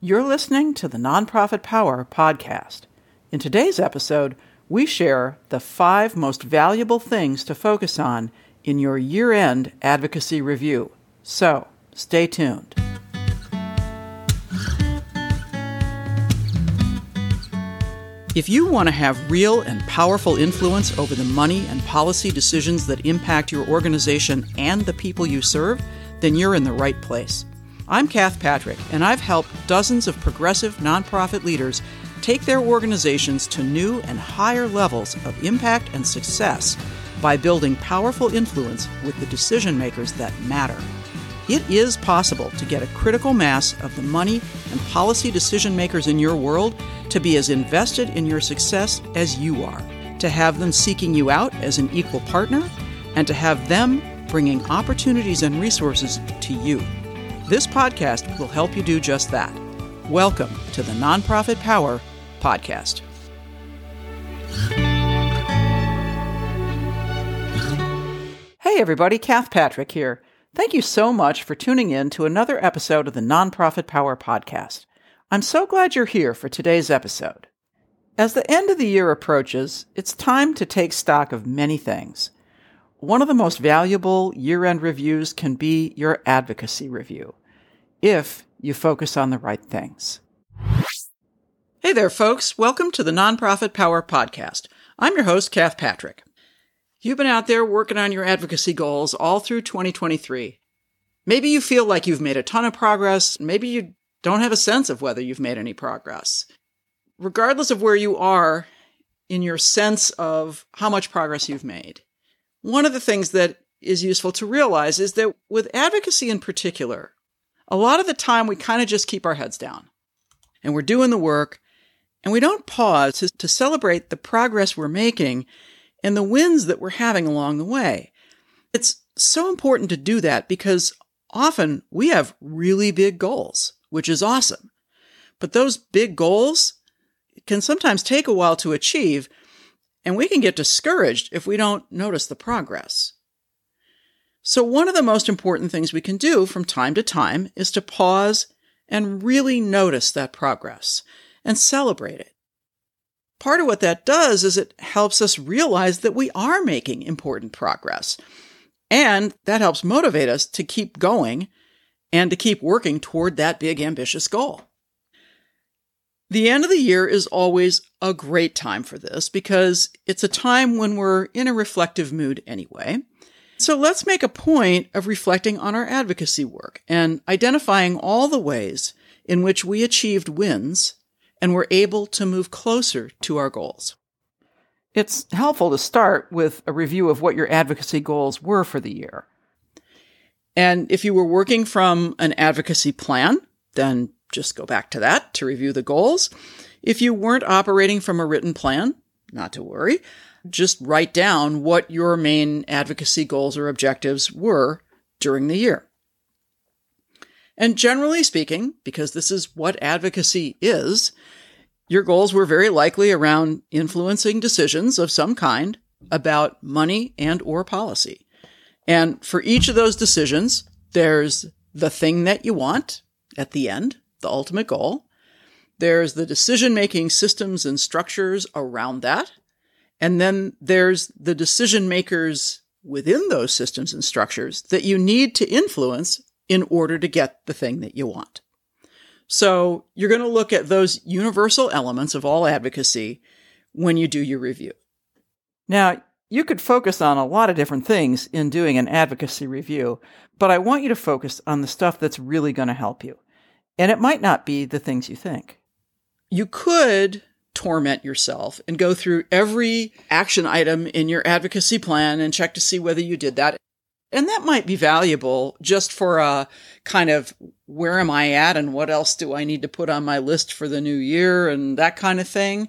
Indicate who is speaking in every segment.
Speaker 1: You're listening to the Nonprofit Power podcast. In today's episode, we share the five most valuable things to focus on in your year end advocacy review. So, stay tuned. If you want to have real and powerful influence over the money and policy decisions that impact your organization and the people you serve, then you're in the right place. I'm Kath Patrick, and I've helped dozens of progressive nonprofit leaders take their organizations to new and higher levels of impact and success by building powerful influence with the decision makers that matter. It is possible to get a critical mass of the money and policy decision makers in your world to be as invested in your success as you are, to have them seeking you out as an equal partner, and to have them bringing opportunities and resources to you. This podcast will help you do just that. Welcome to the Nonprofit Power Podcast. Hey, everybody, Kath Patrick here. Thank you so much for tuning in to another episode of the Nonprofit Power Podcast. I'm so glad you're here for today's episode. As the end of the year approaches, it's time to take stock of many things. One of the most valuable year end reviews can be your advocacy review, if you focus on the right things. Hey there, folks. Welcome to the Nonprofit Power Podcast. I'm your host, Kath Patrick. You've been out there working on your advocacy goals all through 2023. Maybe you feel like you've made a ton of progress. Maybe you don't have a sense of whether you've made any progress. Regardless of where you are in your sense of how much progress you've made, one of the things that is useful to realize is that with advocacy in particular, a lot of the time we kind of just keep our heads down and we're doing the work and we don't pause to, to, celebrate the progress we're making and the wins that we're having along the way. It's so important to do that because often we have really big goals, which is awesome. But those big goals can sometimes take a while to achieve and we can get discouraged if we don't notice the progress. So, one of the most important things we can do from time to time is to pause and really notice that progress and celebrate it. Part of what that does is it helps us realize that we are making important progress. And that helps motivate us to keep going and to keep working toward that big, ambitious goal. The end of the year is always a great time for this because it's a time when we're in a reflective mood anyway. So let's make a point of reflecting on our advocacy work and identifying all the ways in which we achieved wins and were able to move closer to our goals. It's helpful to start with a review of what your advocacy goals were for the year. And if you were working from an advocacy plan, then just go back to that to review the goals. If you weren't operating from a written plan, not to worry. Just write down what your main advocacy goals or objectives were during the year. And generally speaking, because this is what advocacy is, your goals were very likely around influencing decisions of some kind about money and or policy. And for each of those decisions, there's the thing that you want at the end, the ultimate goal. There's the decision making systems and structures around that. And then there's the decision makers within those systems and structures that you need to influence in order to get the thing that you want. So you're going to look at those universal elements of all advocacy when you do your review. Now, you could focus on a lot of different things in doing an advocacy review, but I want you to focus on the stuff that's really going to help you. And it might not be the things you think. You could torment yourself and go through every action item in your advocacy plan and check to see whether you did that. And that might be valuable just for a kind of where am I at and what else do I need to put on my list for the new year and that kind of thing.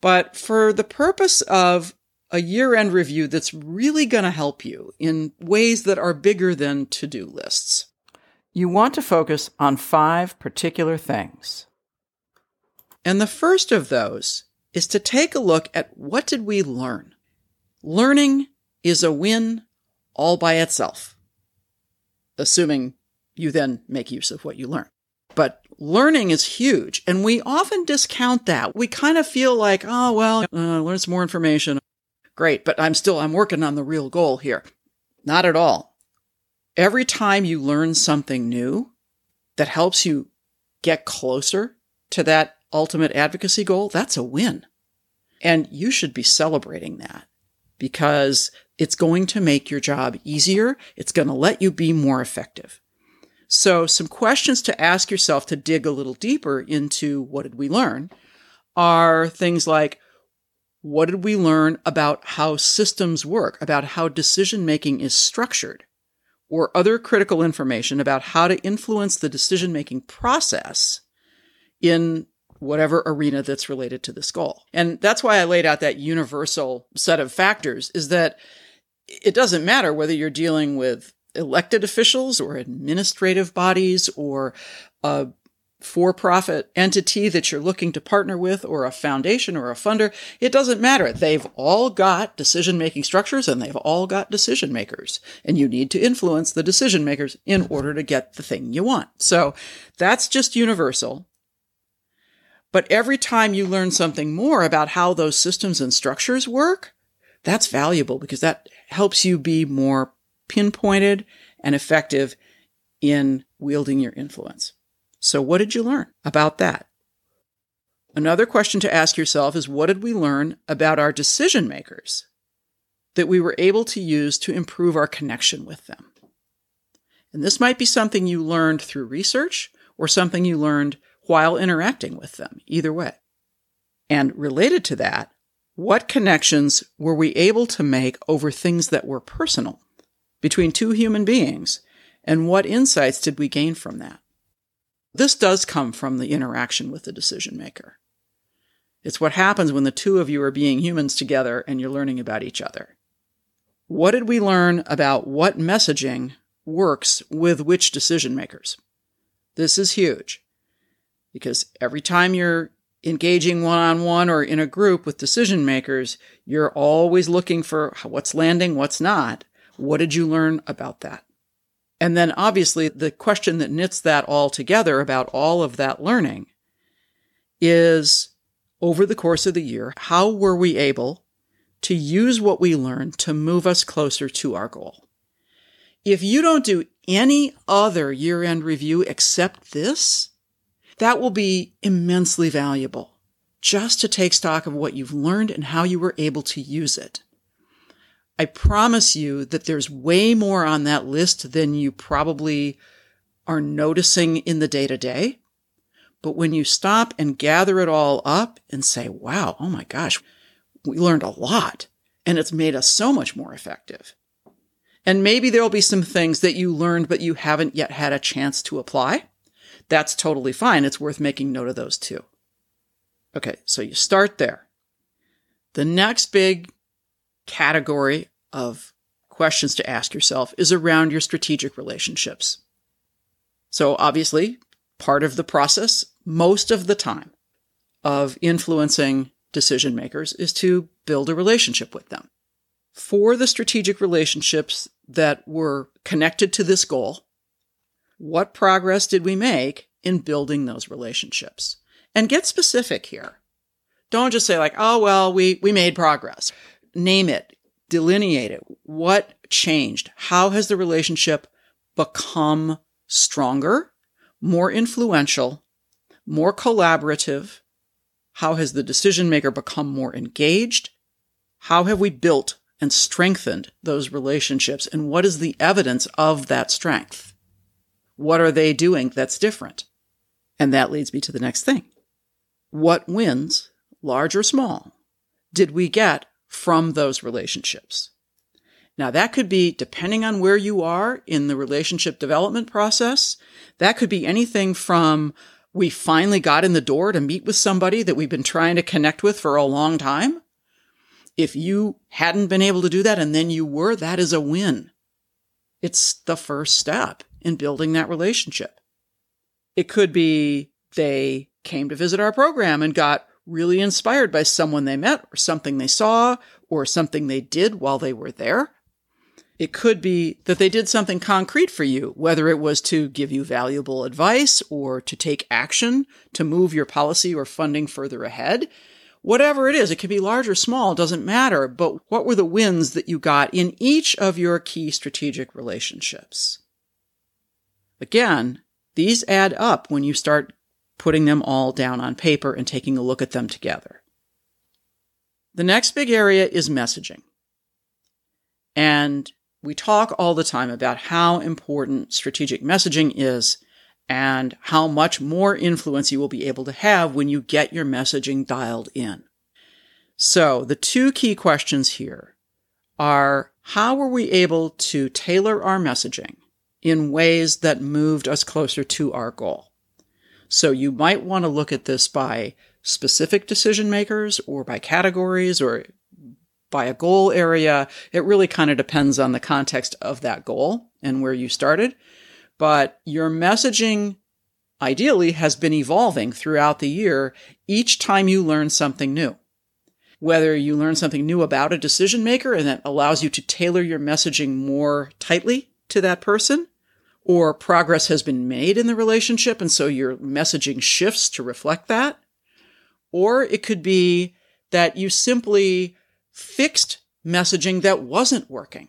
Speaker 1: But for the purpose of a year end review that's really going to help you in ways that are bigger than to do lists, you want to focus on five particular things. And the first of those is to take a look at what did we learn? Learning is a win all by itself, assuming you then make use of what you learn. But learning is huge. And we often discount that. We kind of feel like, oh, well, uh, learn some more information. Great. But I'm still, I'm working on the real goal here. Not at all. Every time you learn something new that helps you get closer to that ultimate advocacy goal, that's a win. And you should be celebrating that because it's going to make your job easier. It's going to let you be more effective. So some questions to ask yourself to dig a little deeper into what did we learn are things like, what did we learn about how systems work, about how decision making is structured, or other critical information about how to influence the decision making process in whatever arena that's related to this goal. And that's why I laid out that universal set of factors is that it doesn't matter whether you're dealing with elected officials or administrative bodies or a for profit entity that you're looking to partner with or a foundation or a funder. It doesn't matter. They've all got decision making structures and they've all got decision makers and you need to influence the decision makers in order to get the thing you want. So that's just universal. But every time you learn something more about how those systems and structures work, that's valuable because that helps you be more pinpointed and effective in wielding your influence. So what did you learn about that? Another question to ask yourself is what did we learn about our decision makers that we were able to use to improve our connection with them? And this might be something you learned through research or something you learned while interacting with them, either way. And related to that, what connections were we able to make over things that were personal between two human beings? And what insights did we gain from that? This does come from the interaction with the decision maker. It's what happens when the two of you are being humans together and you're learning about each other. What did we learn about what messaging works with which decision makers? This is huge because every time you're engaging one on one or in a group with decision makers, you're always looking for what's landing, what's not. What did you learn about that? And then obviously the question that knits that all together about all of that learning is over the course of the year, how were we able to use what we learned to move us closer to our goal? If you don't do any other year end review except this, that will be immensely valuable just to take stock of what you've learned and how you were able to use it. I promise you that there's way more on that list than you probably are noticing in the day to day. But when you stop and gather it all up and say, wow, oh my gosh, we learned a lot and it's made us so much more effective. And maybe there'll be some things that you learned, but you haven't yet had a chance to apply that's totally fine. It's worth making note of those too. Okay, so you start there. The next big category of questions to ask yourself is around your strategic relationships. So, obviously, part of the process, most of the time, of influencing decision makers is to build a relationship with them. For the strategic relationships that were connected to this goal, what progress did we make in building those relationships? And get specific here. Don't just say like, oh, well, we, we made progress. Name it, delineate it. What changed? How has the relationship become stronger, more influential, more collaborative? How has the decision maker become more engaged? How have we built and strengthened those relationships? And what is the evidence of that strength? What are they doing that's different? And that leads me to the next thing. What wins, large or small, did we get from those relationships? Now, that could be depending on where you are in the relationship development process. That could be anything from we finally got in the door to meet with somebody that we've been trying to connect with for a long time. If you hadn't been able to do that and then you were, that is a win. It's the first step in building that relationship. It could be they came to visit our program and got really inspired by someone they met or something they saw or something they did while they were there. It could be that they did something concrete for you, whether it was to give you valuable advice or to take action to move your policy or funding further ahead. Whatever it is, it can be large or small, doesn't matter. But what were the wins that you got in each of your key strategic relationships? Again, these add up when you start putting them all down on paper and taking a look at them together. The next big area is messaging. And we talk all the time about how important strategic messaging is and how much more influence you will be able to have when you get your messaging dialed in. So the two key questions here are how were we able to tailor our messaging in ways that moved us closer to our goal? So you might want to look at this by specific decision makers or by categories or by a goal area. It really kind of depends on the context of that goal and where you started. But your messaging ideally has been evolving throughout the year each time you learn something new. Whether you learn something new about a decision maker and that allows you to tailor your messaging more tightly to that person, or progress has been made in the relationship and so your messaging shifts to reflect that. Or it could be that you simply fixed messaging that wasn't working.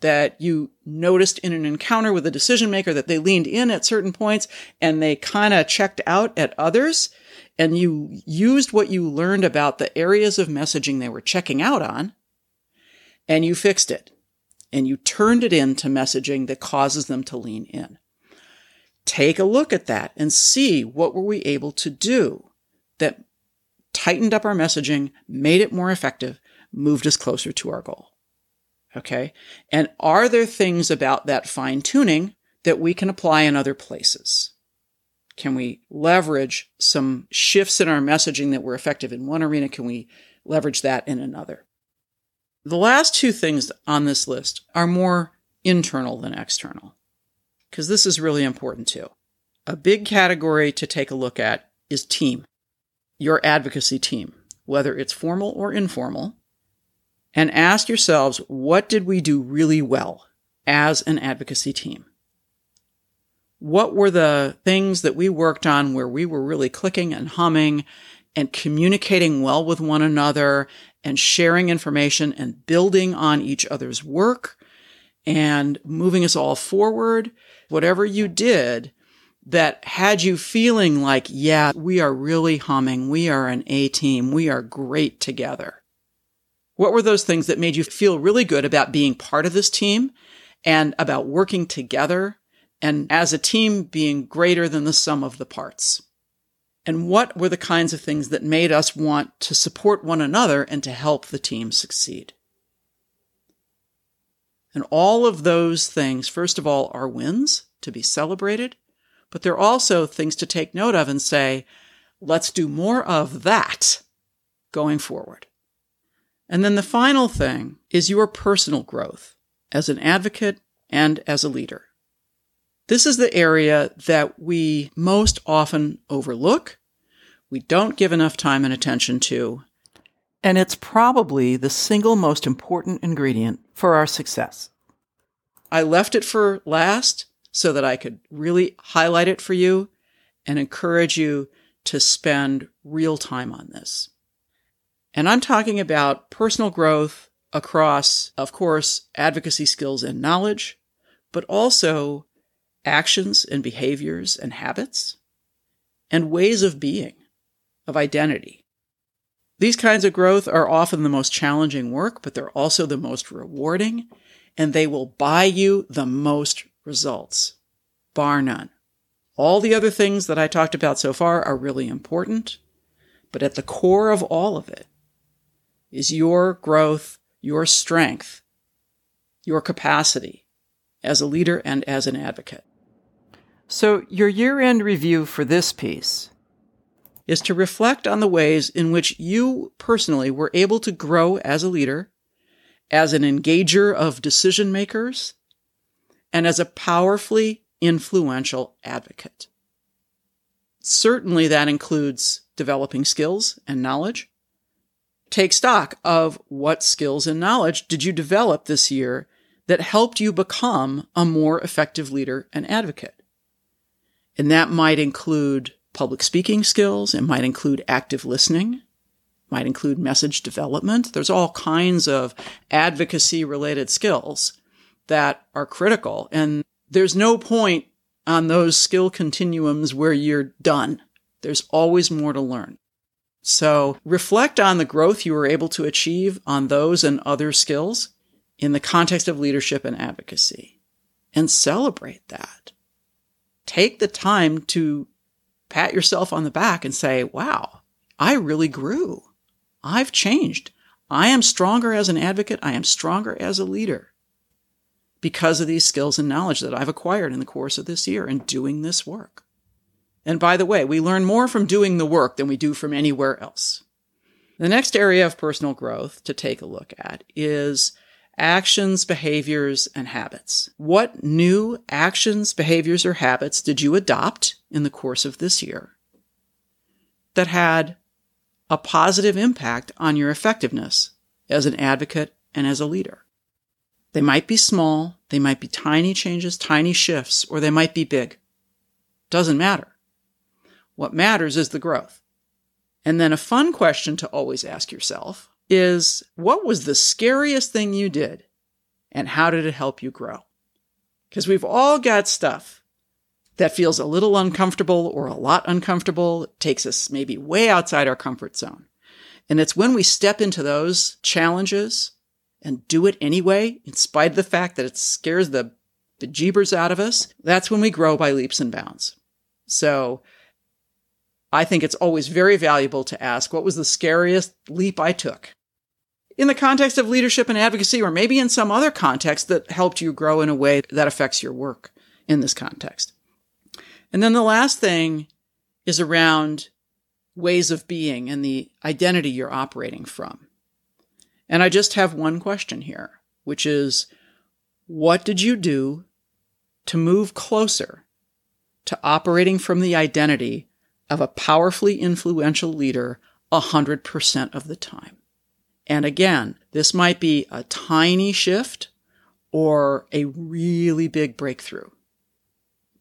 Speaker 1: That you noticed in an encounter with a decision maker that they leaned in at certain points and they kind of checked out at others. And you used what you learned about the areas of messaging they were checking out on and you fixed it. And you turned it into messaging that causes them to lean in. Take a look at that and see what were we able to do that tightened up our messaging, made it more effective, moved us closer to our goal. Okay. And are there things about that fine tuning that we can apply in other places? Can we leverage some shifts in our messaging that were effective in one arena? Can we leverage that in another? The last two things on this list are more internal than external, because this is really important too. A big category to take a look at is team, your advocacy team, whether it's formal or informal and ask yourselves, what did we do really well as an advocacy team? What were the things that we worked on where we were really clicking and humming and communicating well with one another and sharing information and building on each other's work and moving us all forward? Whatever you did that had you feeling like, yeah, we are really humming. We are an A team. We are great together. What were those things that made you feel really good about being part of this team and about working together and as a team being greater than the sum of the parts? And what were the kinds of things that made us want to support one another and to help the team succeed? And all of those things, first of all, are wins to be celebrated, but they're also things to take note of and say, let's do more of that going forward. And then the final thing is your personal growth as an advocate and as a leader. This is the area that we most often overlook, we don't give enough time and attention to, and it's probably the single most important ingredient for our success. I left it for last so that I could really highlight it for you and encourage you to spend real time on this. And I'm talking about personal growth across, of course, advocacy skills and knowledge, but also actions and behaviors and habits and ways of being, of identity. These kinds of growth are often the most challenging work, but they're also the most rewarding, and they will buy you the most results, bar none. All the other things that I talked about so far are really important, but at the core of all of it is your growth, your strength, your capacity as a leader and as an advocate. So, your year end review for this piece is to reflect on the ways in which you personally were able to grow as a leader, as an engager of decision makers, and as a powerfully influential advocate. Certainly, that includes developing skills and knowledge, take stock of what skills and knowledge did you develop this year that helped you become a more effective leader and advocate. And that might include public speaking skills. It might include active listening, might include message development. There's all kinds of advocacy related skills that are critical. And there's no point on those skill continuums where you're done. There's always more to learn. So reflect on the growth you were able to achieve on those and other skills in the context of leadership and advocacy and celebrate that. Take the time to pat yourself on the back and say, wow, I really grew. I've changed. I am stronger as an advocate. I am stronger as a leader because of these skills and knowledge that I've acquired in the course of this year and doing this work. And by the way, we learn more from doing the work than we do from anywhere else. The next area of personal growth to take a look at is actions, behaviors, and habits. What new actions, behaviors, or habits did you adopt in the course of this year that had a positive impact on your effectiveness as an advocate and as a leader? They might be small, they might be tiny changes, tiny shifts, or they might be big. Doesn't matter. What matters is the growth. And then a fun question to always ask yourself is what was the scariest thing you did and how did it help you grow? Because we've all got stuff that feels a little uncomfortable or a lot uncomfortable, it takes us maybe way outside our comfort zone. And it's when we step into those challenges and do it anyway, in spite of the fact that it scares the bejeebers out of us, that's when we grow by leaps and bounds. So I think it's always very valuable to ask what was the scariest leap I took? In the context of leadership and advocacy, or maybe in some other context that helped you grow in a way that affects your work in this context. And then the last thing is around ways of being and the identity you're operating from. And I just have one question here, which is what did you do to move closer to operating from the identity of a powerfully influential leader 100% of the time? And again, this might be a tiny shift or a really big breakthrough.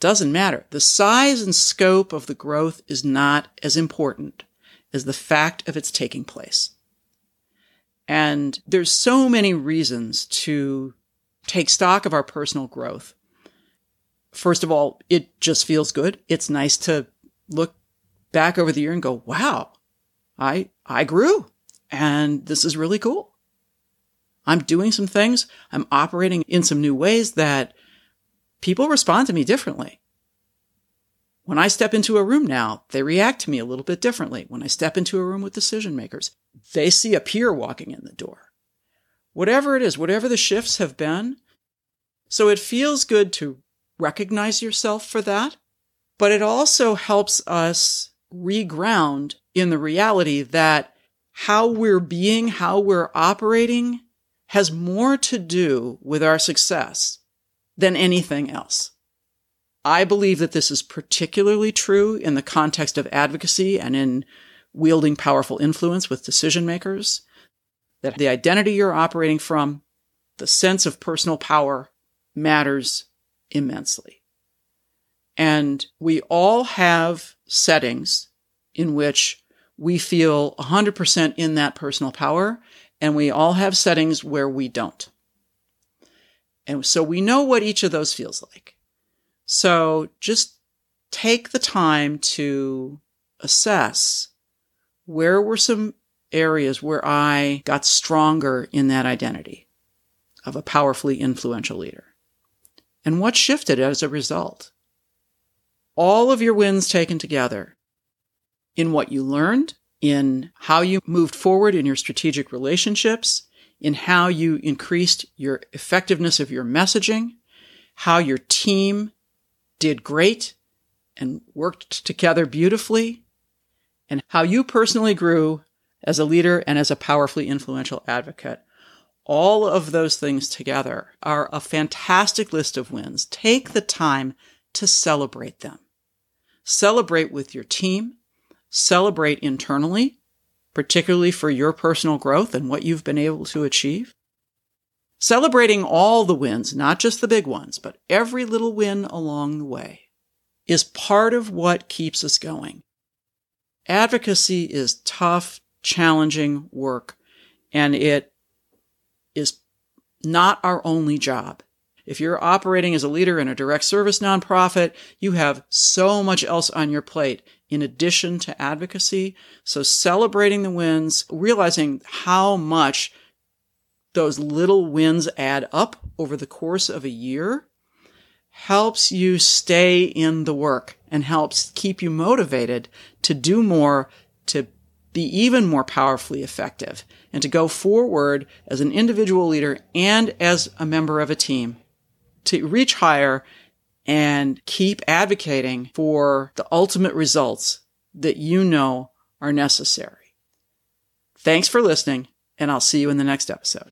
Speaker 1: Doesn't matter. The size and scope of the growth is not as important as the fact of its taking place. And there's so many reasons to take stock of our personal growth. First of all, it just feels good. It's nice to look back over the year and go, wow, I, I grew and this is really cool. I'm doing some things. I'm operating in some new ways that people respond to me differently. When I step into a room now, they react to me a little bit differently. When I step into a room with decision makers, they see a peer walking in the door. Whatever it is, whatever the shifts have been. So it feels good to recognize yourself for that, but it also helps us reground in the reality that how we're being, how we're operating has more to do with our success than anything else. I believe that this is particularly true in the context of advocacy and in wielding powerful influence with decision makers. That the identity you're operating from, the sense of personal power matters immensely. And we all have settings in which we feel 100% in that personal power, and we all have settings where we don't. And so we know what each of those feels like. So just take the time to assess where were some areas where I got stronger in that identity of a powerfully influential leader? And what shifted as a result? All of your wins taken together in what you learned, in how you moved forward in your strategic relationships, in how you increased your effectiveness of your messaging, how your team did great and worked together beautifully, and how you personally grew as a leader and as a powerfully influential advocate. All of those things together are a fantastic list of wins. Take the time to celebrate them. Celebrate with your team. Celebrate internally, particularly for your personal growth and what you've been able to achieve. Celebrating all the wins, not just the big ones, but every little win along the way, is part of what keeps us going. Advocacy is tough, challenging work, and it is not our only job. If you're operating as a leader in a direct service nonprofit, you have so much else on your plate in addition to advocacy. So celebrating the wins, realizing how much those little wins add up over the course of a year helps you stay in the work and helps keep you motivated to do more, to be even more powerfully effective, and to go forward as an individual leader and as a member of a team to reach higher and keep advocating for the ultimate results that you know are necessary. Thanks for listening, and I'll see you in the next episode.